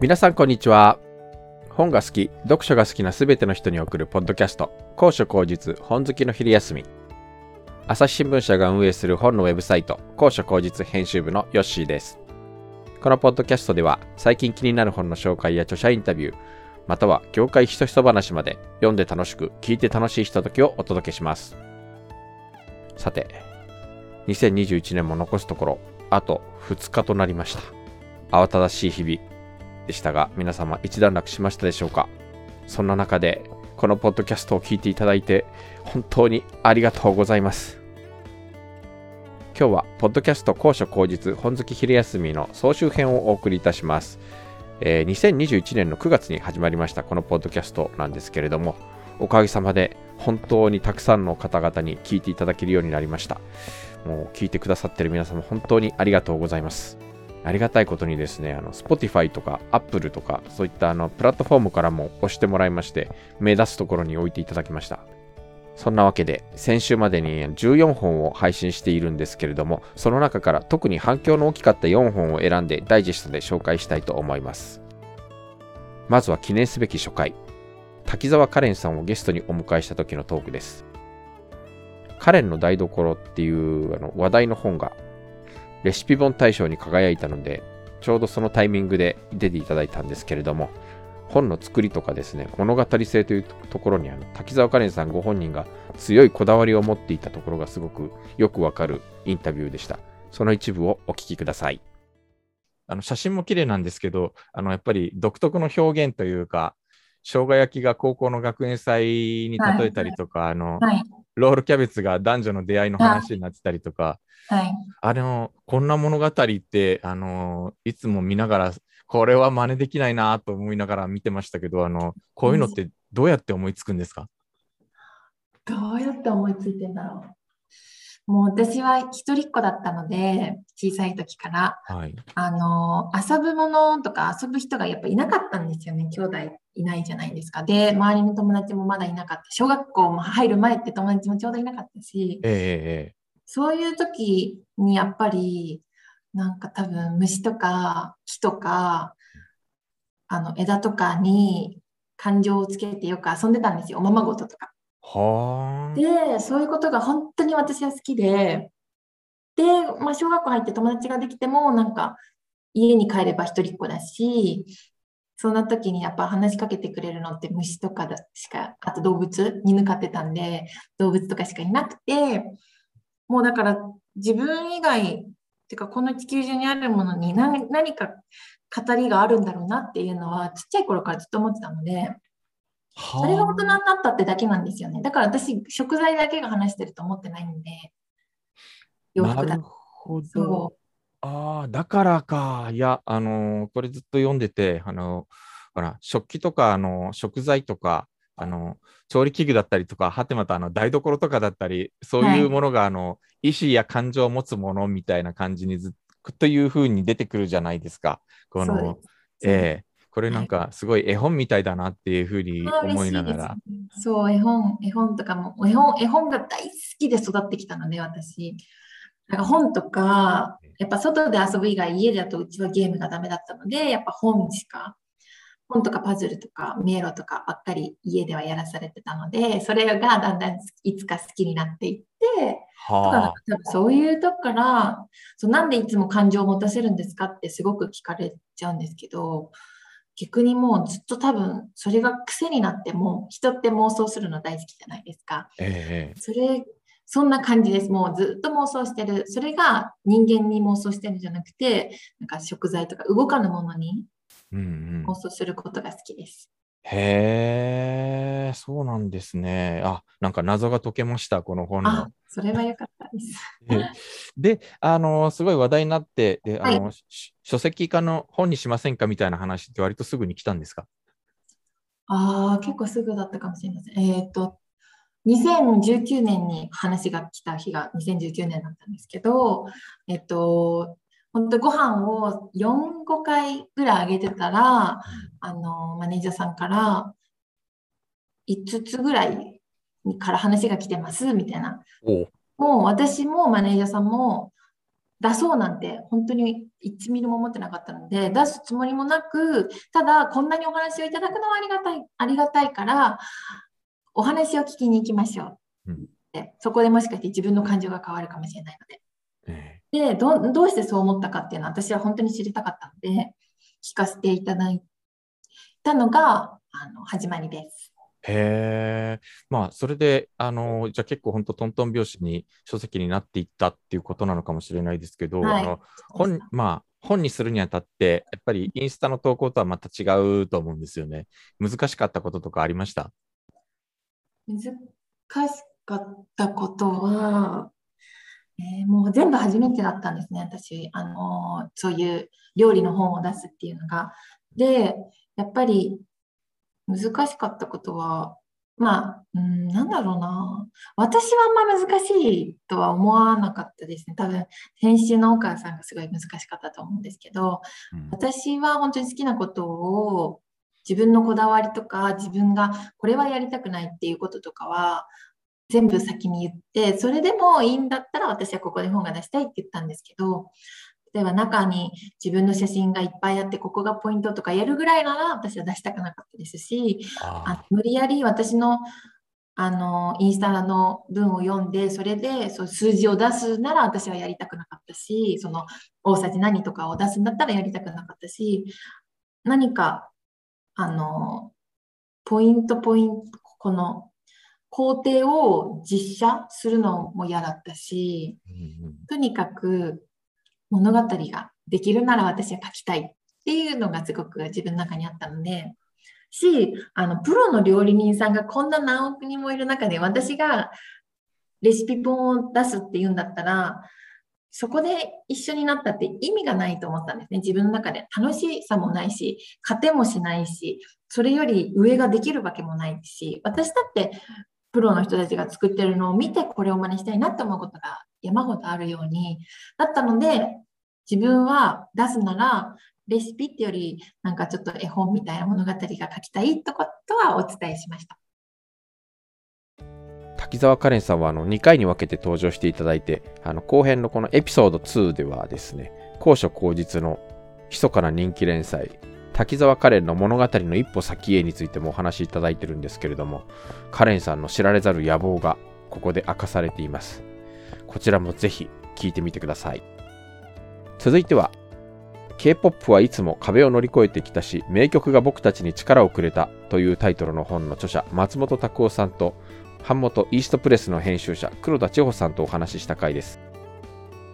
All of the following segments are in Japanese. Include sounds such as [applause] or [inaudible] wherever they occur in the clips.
皆さんこんにちは。本が好き読書が好きなすべての人に送るポッドキャスト。高所高実本好きの昼休み。朝日新聞社が運営する本のウェブサイト高所高実編集部のヨッシーです。このポッドキャストでは最近気になる本の紹介や著者インタビューまたは業界ひそひそ話まで読んで楽しく聞いて楽しいひとときをお届けします。さて2021年も残すところあと2日となりました。慌ただしい日々。でしたが、皆様一段落しましたでしょうか？そんな中で、このポッドキャストを聞いていただいて、本当にありがとうございます。今日は、ポッドキャスト高所高実本好き昼休みの総集編をお送りいたします。えー、2021年の9月に始まりましたこのポッドキャストなんですけれども、おかげさまで本当にたくさんの方々に聞いていただけるようになりました。もう聞いてくださってる皆様本当にありがとうございます。ありがたいことにですね、あの、Spotify とか Apple とか、そういったあの、プラットフォームからも押してもらいまして、目指すところに置いていただきました。そんなわけで、先週までに14本を配信しているんですけれども、その中から特に反響の大きかった4本を選んでダイジェストで紹介したいと思います。まずは記念すべき初回、滝沢カレンさんをゲストにお迎えした時のトークです。カレンの台所っていうあの話題の本がレシピ本大賞に輝いたので、ちょうどそのタイミングで出ていただいたんですけれども、本の作りとかですね、物語性というところにあの滝沢カレンさんご本人が強いこだわりを持っていたところがすごくよくわかるインタビューでした。その一部をお聞きください。あの写真も綺麗なんですけど、あのやっぱり独特の表現というか、生姜焼きが高校の学園祭に例えたりとか、はい、あの、はい、ロールキャベツが男女の出会いの話になってたりとか、はい、あの、こんな物語って、あの、いつも見ながら、これは真似できないなと思いながら見てましたけど、あの、こういうのってどうやって思いつくんですか？どうやって思いついてんだろう。もう私は一人っ子だったので、小さい時から、はい、あの、遊ぶものとか遊ぶ人がやっぱいなかったんですよね。兄弟いないじゃないですか。で、周りの友達もまだいなかった。小学校も入る前って友達もちょうどいなかったし、えー、そういう時にやっぱり、なんか多分虫とか木とか、あの枝とかに感情をつけてよく遊んでたんですよ。おままごととか。はで、そういうことが本当に私は好きで、で、まあ、小学校入って友達ができても、なんか、家に帰れば一人っ子だし、そんな時にやっぱ話しかけてくれるのって虫とかしか、あと動物、犬飼ってたんで、動物とかしかいなくて、もうだから自分以外、っていうかこの地球上にあるものに何何か語りがあるんだろうなっていうのはちっちゃい頃からずっと思ってたので、それが大人になったってだけなんですよね。だから私、食材だけが話してると思ってないんで、洋服だなるほど。ああ、だからか。いや、あのー、これずっと読んでて、あのー、ほら、食器とか、あのー、食材とか、あの、調理器具だったりとか、はてまたあの台所とかだったり、そういうものが、あの、意思や感情を持つものみたいな感じにずっというふうに出てくるじゃないですか。この、ええこれなんかすごい絵本みたいだなっていうふうに思いながら。そう、絵本、絵本とかも、絵本、絵本が大好きで育ってきたので、私。なんか本とか、やっぱ外で遊ぶ以外、家だとうちはゲームがダメだったので、やっぱ本しか、本とかパズルとか迷路とかばっかり家ではやらされてたので、それがだんだんいつか好きになっていって、はあ、そういうとこからそうなんでいつも感情を持たせるんですかってすごく聞かれちゃうんですけど逆にもうずっと多分それが癖になっても人って妄想するの大好きじゃないですか。えー、それそんな感じです。もうずっと妄想してる。それが人間に妄想してるんじゃなくて、なんか食材とか動かぬものに妄想することが好きです。へえ、そうなんですね。あ、なんか謎が解けました、この本の。それは良かったです。で、あの、すごい話題になって、で、あの、はい、書籍化の本にしませんかみたいな話って割とすぐに来たんですか？ああ、結構すぐだったかもしれません。えっ、ー、と、2019年に話が来た日が2019年だったんですけど、えっ、ー、と、本当ご飯を4、5回ぐらいあげてたら、あの、マネージャーさんから5つぐらいから話が来てますみたいな。もう私もマネージャーさんも出そうなんて本当に1ミリも思ってなかったので、出すつもりもなく、ただこんなにお話をいただくのはありがたい、ありがたいから、お話を聞きに行きましょう。うん、でそこでもしかして自分の感情が変わるかもしれないので。でど、どうしてそう思ったかっていうのは私は本当に知りたかったので、聞かせていただいたのがあの始まりです。へえ。まあ、それで、あの、じゃあ結構本当トントン拍子に書籍になっていったっていうことなのかもしれないですけど、はい、あの本、まあ、本にするにあたって、やっぱりインスタの投稿とはまた違うと思うんですよね。難しかったこととかありました？難しかったことは、えー、もう全部初めてだったんですね、私。あのそういう料理の本を出すっていうのが。で、やっぱり難しかったことは、まあ、うん、なんだろうな。私はあんま難しいとは思わなかったですね。多分、編集のお母さんがすごい難しかったと思うんですけど、うん、私は本当に好きなことを自分のこだわりとか、自分がこれはやりたくないっていうこととかは、全部先に言って、それでもいいんだったら私はここで本が出したいって言ったんですけど、例えば中に自分の写真がいっぱいあってここがポイントとかやるぐらいなら私は出したくなかったですしあ無理やり私のあのインスタの文を読んでそれでそう数字を出すなら私はやりたくなかったしその大さじ何とかを出すんだったらやりたくなかったし何かあのポイントポイントこの工程を実写するのも嫌だったし、とにかく物語ができるなら私は書きたいっていうのがすごく自分の中にあったので、し、あの、プロの料理人さんがこんな何億人もいる中で私がレシピ本を出すっていうんだったら、そこで一緒になったって意味がないと思ったんですね。自分の中で楽しさもないし、勝てもしないし、それより上ができるわけもないし、私だってプロの人たちが作ってるのを見てこれを真似したいなって思うことが山ほどあるようにだったので自分は出すならレシピってよりなんかちょっと絵本みたいな物語が書きたいってことはお伝えしました。滝沢カレンさんはあの2回に分けて登場していただいてあの後編のこのエピソード2ではですね高所高実の密かな人気連載滝沢カレンの物語の一歩先へについてもお話しいただいてるんですけれどもカレンさんの知られざる野望がここで明かされています。こちらもぜひ聞いてみてください。続いては K-POP はいつも壁を乗り越えてきたし名曲が僕たちに力をくれたというタイトルの本の著者松本拓夫さんと版元イーストプレスの編集者黒田千穂さんとお話しした回です。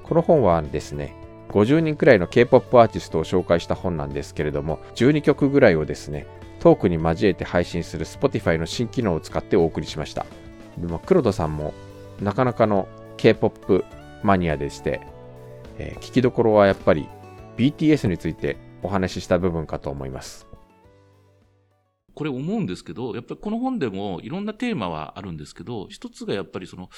この本はですね50人くらいの K-POP アーティストを紹介した本なんですけれども、12曲ぐらいをですね、トークに交えて配信する Spotify の新機能を使ってお送りしました。でも黒田さんもなかなかの K-POP マニアでして、えー、聞きどころはやっぱり BTS についてお話しした部分かと思います。これ思うんですけど、やっぱりこの本でもいろんなテーマはあるんですけど、一つがやっぱりその、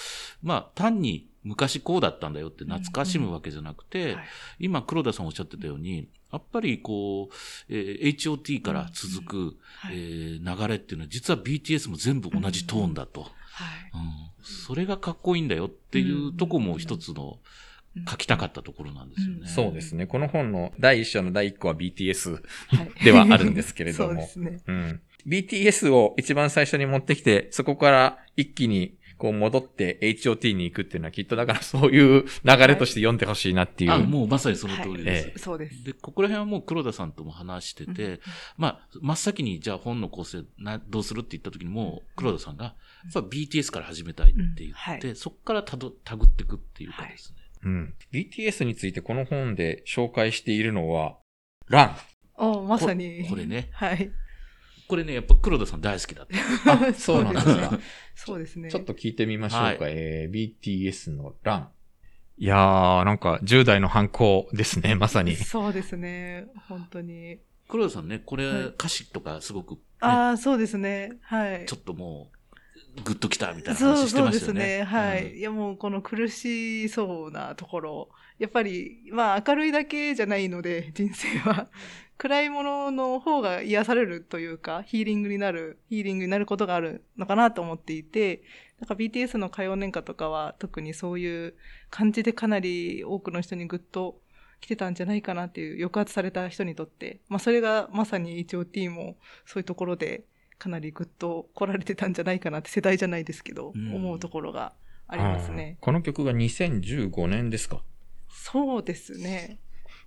まあ単に昔こうだったんだよって懐かしむわけじゃなくて、今黒田さんおっしゃってたように、やっぱりこう、えー、HOT から続く、うんはい、えー、流れっていうのは実は BTS も全部同じトーンだと、うん、それがかっこいいんだよっていうとこも一つの書きたかったところなんですよね。そうですね。この本の第一章の第一個は BTS ではあるんですけれども。[laughs] そうですね。うん。BTS を一番最初に持ってきて、そこから一気にこう戻って HOT に行くっていうのはきっとだから [laughs] そういう流れとして読んでほしいなっていう。はい、あ、もうまさにその通りです。はい、そうです。で、ここら辺はもう黒田さんとも話してて、うん、まあ、真っ先にじゃあ本の構成な、どうするって言った時にも黒田さんが、うん、BTS から始めたいって言って、うんはい、そこからたど、たぐっていくっていうかですね。うん。BTS についてこの本で紹介しているのは、ラン。おまさにこ。これね。はい。これね、やっぱ黒田さん大好きだった。[laughs] あ、そうなんですか？そうですね。ちょっと聞いてみましょうか。はい、えー、BTS のラン。いやー、なんか10代の反抗ですね、[laughs] まさに。そうですね、本当に。黒田さんね、これ、歌詞とかすごく、ね、ああ、そうですね。はい。ちょっともう、グッときたみたいな話してましたよね。そうですね。はい、うん。いやもうこの苦しそうなところ、やっぱり、まあ明るいだけじゃないので、人生は。暗いものの方が癒されるというか、ヒーリングになる、ヒーリングになることがあるのかなと思っていて、なんか BTS の歌謡年歌とかは特にそういう感じでかなり多くの人にグッと来てたんじゃないかなっていう抑圧された人にとって、まあそれがまさに HOT もそういうところでかなりグッと来られてたんじゃないかなって世代じゃないですけど、うん、思うところがありますね。この曲が2015年ですか？そうですね。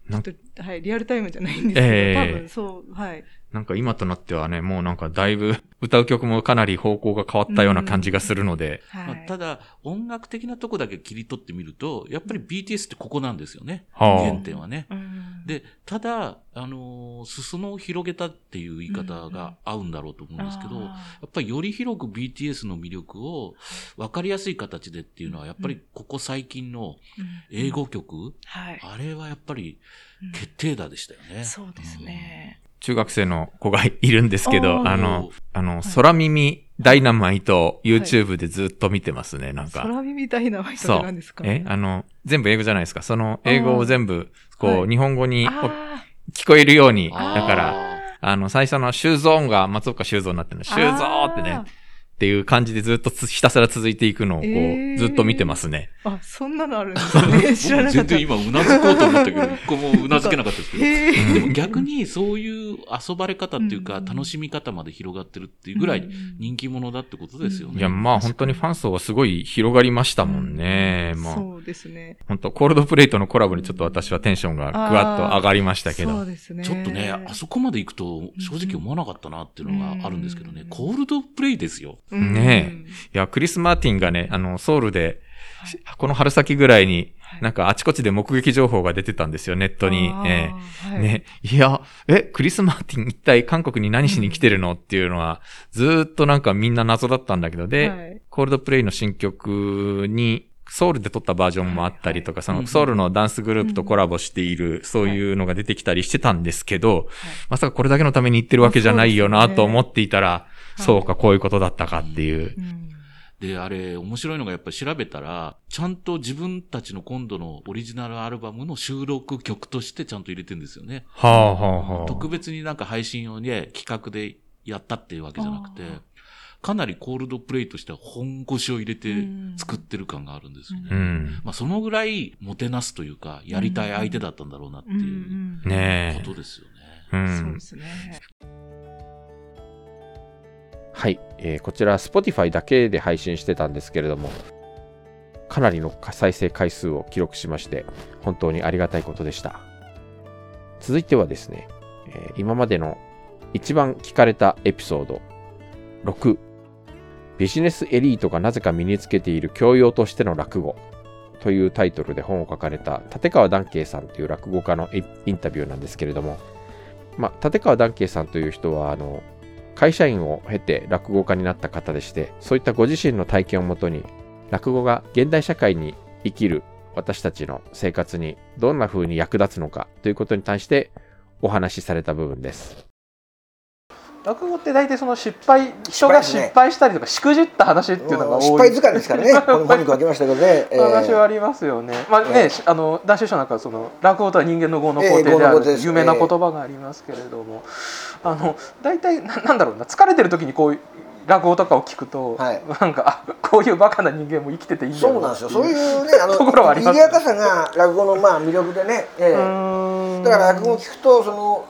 ちょっと、はい、リアルタイムじゃないんですけど、えー、多分そう、はい。なんか今となってはね、もうなんかだいぶ [laughs] 歌う曲もかなり方向が変わったような感じがするので。はい。まあ、ただ、音楽的なとこだけ切り取ってみると、やっぱり BTS ってここなんですよね。はあ、原点はね。で、ただ、あのー、裾野を広げたっていう言い方が合うんだろうと思うんですけど、やっぱりより広く BTS の魅力を分かりやすい形でっていうのは、やっぱりここ最近の英語曲、あれはやっぱり決定打でしたよね。そうですね。中学生の子がいるんですけど、あの、あの、空耳ダイナマイト YouTube でずっと見てますね、なんか。空耳ダイナマイトって何ですか？えあの、全部英語じゃないですか。その英語を全部、こう、日本語に聞こえるように、だから、あの、最初の修造音が松岡修造になってるの、修造ってね、っていう感じでずっとひたすら続いていくのをこう、えー、ずっと見てますね。あ、そんなのあるんですね。知らなかった。全然今うなずこうと思ったけど、[laughs] 一個もうなずけなかったですけど。えー、でも逆にそういう遊ばれ方っていうか、楽しみ方まで広がってるっていうぐらい人気者だってことですよね。いや、まあ本当にファン層はすごい広がりましたもんね。まあ、そうですね。本当コールドプレイトのコラボにちょっと私はテンションがぐわっと上がりましたけど。そうですね。ちょっとね、あそこまで行くと正直思わなかったなっていうのがあるんですけどね。コールドプレイですよ。ねえ。いや、クリス・マーティンがね、あの、ソウルで、この春先ぐらいに、なんかあちこちで目撃情報が出てたんですよ、ネットに。えーはい、ね。いや、え、クリス・マーティン一体韓国に何しに来てるのっていうのは、ずっとなんかみんな謎だったんだけど、で、はい、コールドプレイの新曲に、ソウルで撮ったバージョンもあったりとか、そのソウルのダンスグループとコラボしている、そういうのが出てきたりしてたんですけど、まさかこれだけのために行ってるわけじゃないよなと思っていたら、そうか、こういうことだったかっていう。で、あれ、面白いのがやっぱり調べたら、ちゃんと自分たちの今度のオリジナルアルバムの収録曲としてちゃんと入れてるんですよね。はあはあはあ。特別になんか配信をね、企画でやったっていうわけじゃなくて、かなりコールドプレイとしては本腰を入れて作ってる感があるんですよね。うん、まあそのぐらいもてなすというか、やりたい相手だったんだろうなっていうことですよね。うん、そうですね。はい、えー、こちら Spotify だけで配信してたんですけれども、かなりの再生回数を記録しまして、本当にありがたいことでした。続いてはですね、えー、今までの一番聞かれたエピソード6、ビジネスエリートがなぜか身につけている教養としての落語というタイトルで本を書かれた立川談慶さんという落語家のインタビューなんですけれども、まあ、立川談慶さんという人は、あの、会社員を経て落語家になった方でして、そういったご自身の体験をもとに、落語が現代社会に生きる私たちの生活にどんな風に役立つのかということに対してお話しされた部分です。落語って大体その失敗人が失敗したりとかしくじった話っていうのが多い、失敗図鑑ですからね。こ [laughs] の本に書きましたけどね、えー、話はありますよね。まあね、えー、あの男子書なんかその落語とは人間の業の工程である、えー、有名な言葉がありますけれども、えー、あの大体ななんだろうな疲れてる時にこう落語とかを聞くと、はい、なんかこういうバカな人間も生きてていいんだそうなんですよ。そういうねあのところはあります、ね、賑やかさが落語のまあ魅力でね、えー、だから落語を聞くとその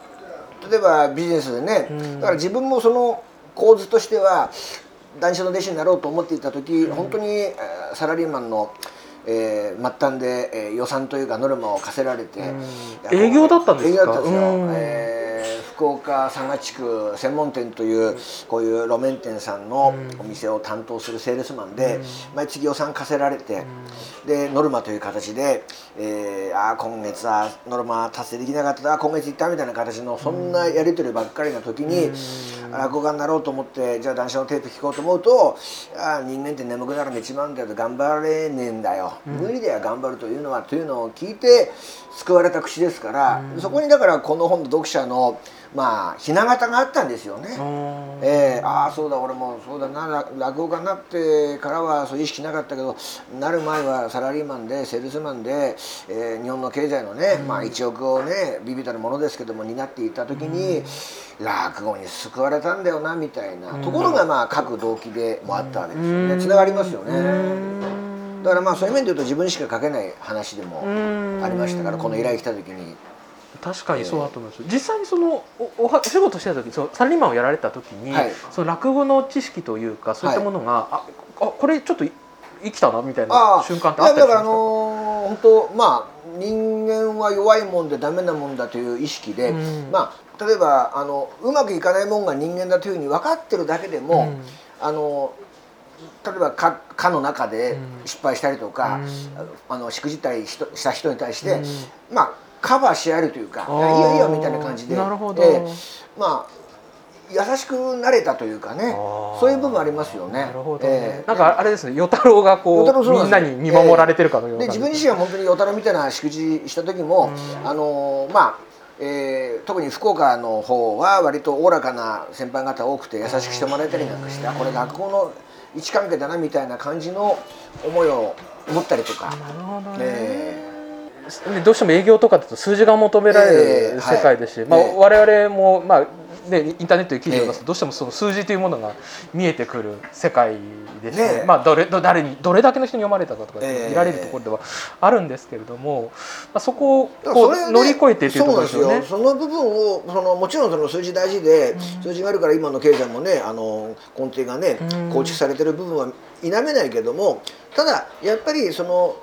例えばビジネスでね、だから自分もその構図としては男子の弟子になろうと思っていた時、本当にサラリーマンのえー、末端で、えー、予算というかノルマを課せられて、営業だったんですか？営業だったんですよ、えー福岡佐賀地区専門店というこういう路面店さんのお店を担当するセールスマンで毎月予算課せられてでノルマという形で、えー、ああ今月はノルマ達成できなかった今月行ったみたいな形のそんなやり取りばっかりな時に落語家になろうと思ってじゃあ談笑のテープ聞こうと思うとあ人間って眠くなる寝ちまうんだよ頑張れねえんだよ。無理だよ頑張るというのは。というのを聞いて救われた口ですからそこにだからこの本の読者のまあひな形があったんですよね。えー、ああそうだ俺もそうだな落語家になってからはそういう意識なかったけどなる前はサラリーマンでセールスマンで、えー、日本の経済のね、まあ、1億をねビビたるものですけども担っていた時に、落語に救われたんだよなみたいな。ところがまあ各動機でもあったわけですよね。つながりますよね。だからまあそういう面で言うと自分しか書けない話でもありましたからこの依頼来た時に。確かにそうだと思います、えー、実際にそのおお仕事してた時そのサラリーマンをやられた時に、はい、その落語の知識というかそういったものが、はい、ああこれちょっと生きたなみたいな瞬間ってあったりすか？だからあのー、本当まあ人間は弱いもんでダメなもんだという意識で、うん、まあ例えばあのうまくいかないもんが人間だというふうに分かってるだけでも、うん、あの例えばか科の中で失敗したりとか、うん、あのしくじったりした人に対して、まあカバーし合えるというか「いいよいいよ」みたいな感じで。なるほど、えー、まあ優しくなれたというかねそういう部分ありますよね。なるほど、ね。えー、なんかあれですね与太郎がこうみんなに見守られてるかのような、えー、で自分自身は本当に与太郎みたいな祝辞した時もあのー、まあえー、特に福岡の方は割とおおらかな先輩方多くて優しくしてもらえたりなんかしてこれ学校の位置関係だなみたいな感じの思いを持ったりとか。なるほどね、えーどうしても営業とかだと数字が求められる世界ですし、えーはい、まあ、我々も、まあ、ね、インターネットで記事を読ますと、どうしてもその数字というものが見えてくる世界ですね、ねまあ、どれ誰にどれだけの人に読まれたかとか見られるところではあるんですけれども、まあ、そこをこう乗り越えてっていうところですよね。その部分をそのもちろんその数字大事で、数字があるから今の経済もねあの根底がね構築されてる部分は否めないけどもただやっぱりその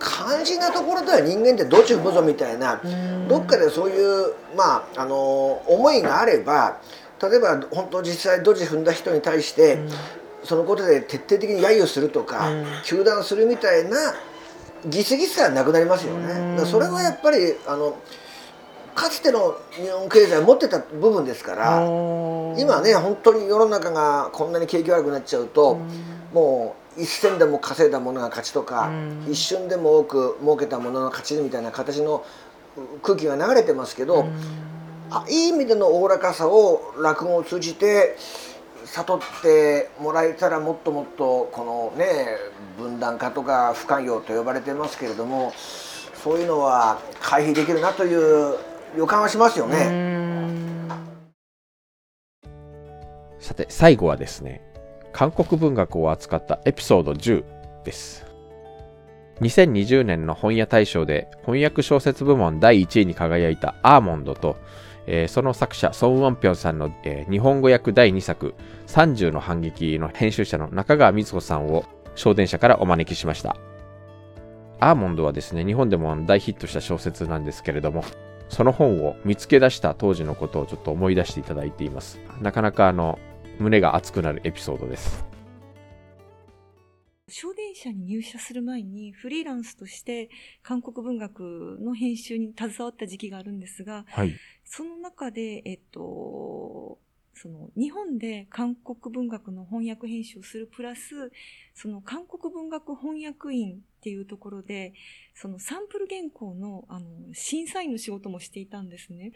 肝心なところでは人間ってどっち踏むぞみたいなどっかでそういうまああの思いがあれば例えば本当実際ドジ踏んだ人に対してそのことで徹底的に揶揄するとか糾弾するみたいなギスギスはなくなりますよね。だそれはやっぱりあのかつての日本経済を持ってた部分ですから今ね本当に世の中がこんなに景気悪くなっちゃうともう一銭でも稼いだものが勝ちとか、うん、一瞬でも多く儲けたものの勝ちみたいな形の空気が流れてますけど、うん、あいい意味でのおおらかさを落語を通じて悟ってもらえたらもっともっとこのね分断化とか不寛容と呼ばれてますけれどもそういうのは回避できるなという予感はしますよね。さて最後はですね韓国文学を扱ったエピソード10です。2020年の本屋大賞で翻訳小説部門第1位に輝いたアーモンドと、えー、その作者ソン・ウォンピョンさんの、えー、日本語訳第2作30の反撃の編集者の中川瑞穂さんを小電車からお招きしました。アーモンドはですね、日本でも大ヒットした小説なんですけれども、その本を見つけ出した当時のことをちょっと思い出していただいています。なかなかあの、胸が熱くなるエピソードです。小電車に入社する前にフリーランスとして韓国文学の編集に携わった時期があるんですが、はい、その中で、えっと、その日本で韓国文学の翻訳編集をするプラス、その韓国文学翻訳員っていうところで、そのサンプル原稿のあの審査員の仕事もしていたんですね。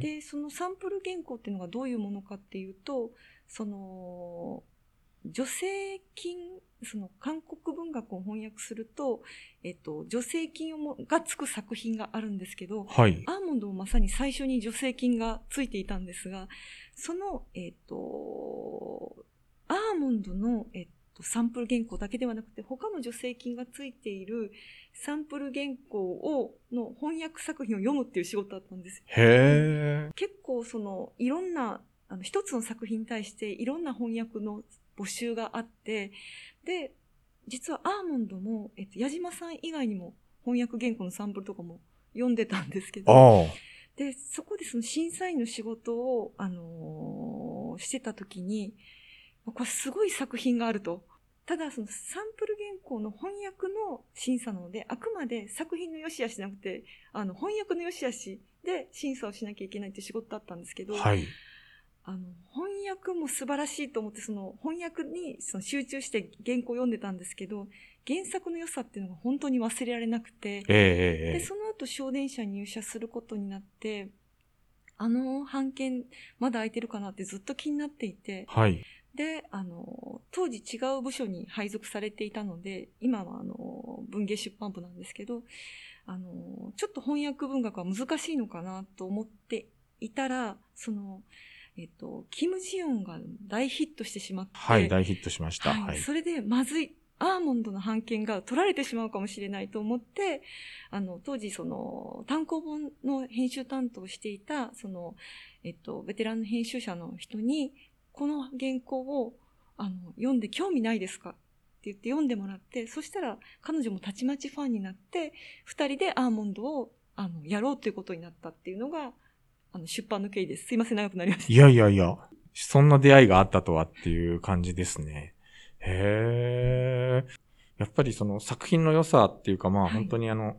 で、そのサンプル原稿っていうのがどういうものかっていうと、その、助成金、その韓国文学を翻訳すると、えっと、助成金をがつく作品があるんですけど、はい、アーモンドもまさに最初に助成金がついていたんですが、その、えっと、アーモンドの、えっと、サンプル原稿だけではなくて、他の助成金がついているサンプル原稿を、の翻訳作品を読むっていう仕事だったんです。へ結構その、いろんなあの、一つの作品に対していろんな翻訳の募集があって、で、実はアーモンドも、えっと、矢島さん以外にも翻訳原稿のサンプルとかも読んでたんですけど、で、そこでその審査員の仕事を、あのー、してた時に、これすごい作品があると。ただ、そのサンプル原稿の翻訳の審査なので、あくまで作品の良し悪しじゃなくて、あの、翻訳の良し悪しで審査をしなきゃいけないって仕事だったんですけど、はい、あの、翻訳も素晴らしいと思って、その翻訳にその集中して原稿を読んでたんですけど、原作の良さっていうのが本当に忘れられなくて、えー、で、その後小電車に入社することになって、あの版権まだ空いてるかなってずっと気になっていて、はい、で、あの、当時違う部署に配属されていたので、今はあの、文芸出版部なんですけど、あの、ちょっと翻訳文学は難しいのかなと思っていたら、その、えっと、キム・ジヨンが大ヒットしてしまって。はい、大ヒットしました。はい。それで、まずい、アーモンドの版権が取られてしまうかもしれないと思って、あの、当時その、単行本の編集担当していた、その、えっと、ベテランの編集者の人に、この原稿を、あの、読んで興味ないですかって言って読んでもらって、そしたら彼女もたちまちファンになって、二人でアーモンドを、あの、やろうということになったっていうのが、あの、出版の経緯です。すいません、長くなりました。いやいやいや、そんな出会いがあったとはっていう感じですね。へえ。やっぱりその作品の良さっていうか、まあ本当にあの、はい、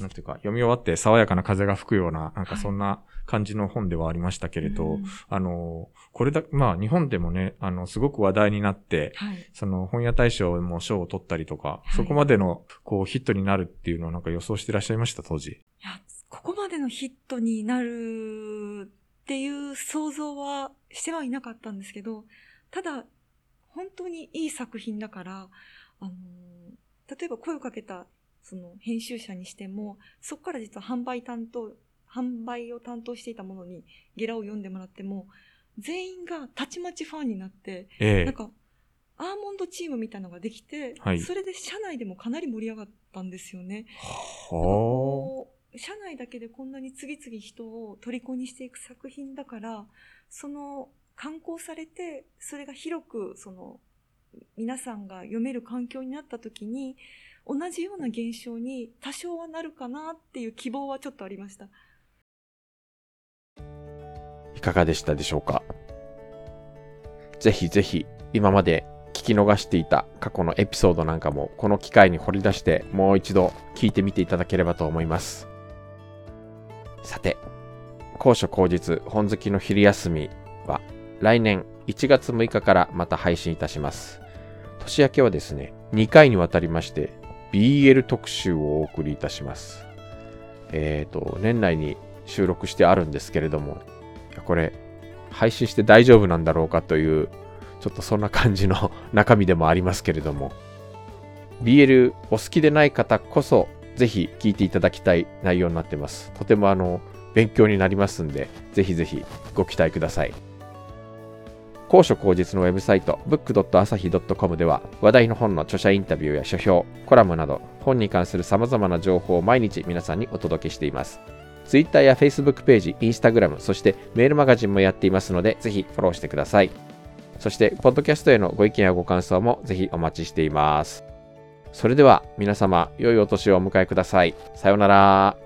なんていうか、読み終わって爽やかな風が吹くような、なんかそんな感じの本ではありましたけれど、はい、あの、これだ、まあ日本でもね、あの、すごく話題になって、はい、その本屋大賞も賞を取ったりとか、そこまでのこうヒットになるっていうのはなんか予想してらっしゃいました、当時。ここまでのヒットになるっていう想像はしてはいなかったんですけど、ただ、本当にいい作品だから、あの例えば声をかけたその編集者にしても、そこから実は販売担当、販売を担当していたものにゲラを読んでもらっても、全員がたちまちファンになって、ええ、なんか、アーモンドチームみたいなのができて、はい、それで社内でもかなり盛り上がったんですよね。はあ。社内だけでこんなに次々人を虜にしていく作品だから、その刊行されて、それが広く、その、皆さんが読める環境になった時に、同じような現象に多少はなるかなっていう希望はちょっとありました。いかがでしたでしょうか？ぜひぜひ今まで聞き逃していた過去のエピソードなんかもこの機会に掘り出してもう一度聞いてみていただければと思います。さて、高所高実本好きの昼休みは来年1月6日からまた配信いたします。年明けはですね、2回にわたりまして BL 特集をお送りいたします。えっ、ー、と、年内に収録してあるんですけれども、これ、配信して大丈夫なんだろうかという、ちょっとそんな感じの中身でもありますけれども、BL お好きでない方こそ、ぜひ聞いていただきたい内容になってます。とてもあの、勉強になりますんで、ぜひぜひご期待ください。高所高実のウェブサイト book.asahi.com では話題の本の著者インタビューや書評、コラムなど本に関する様々な情報を毎日皆さんにお届けしています。Twitter や Facebook ページ、Instagram、そしてメールマガジンもやっていますのでぜひフォローしてください。そして、ポッドキャストへのご意見やご感想もぜひお待ちしています。それでは皆様、良いお年をお迎えください。さようなら。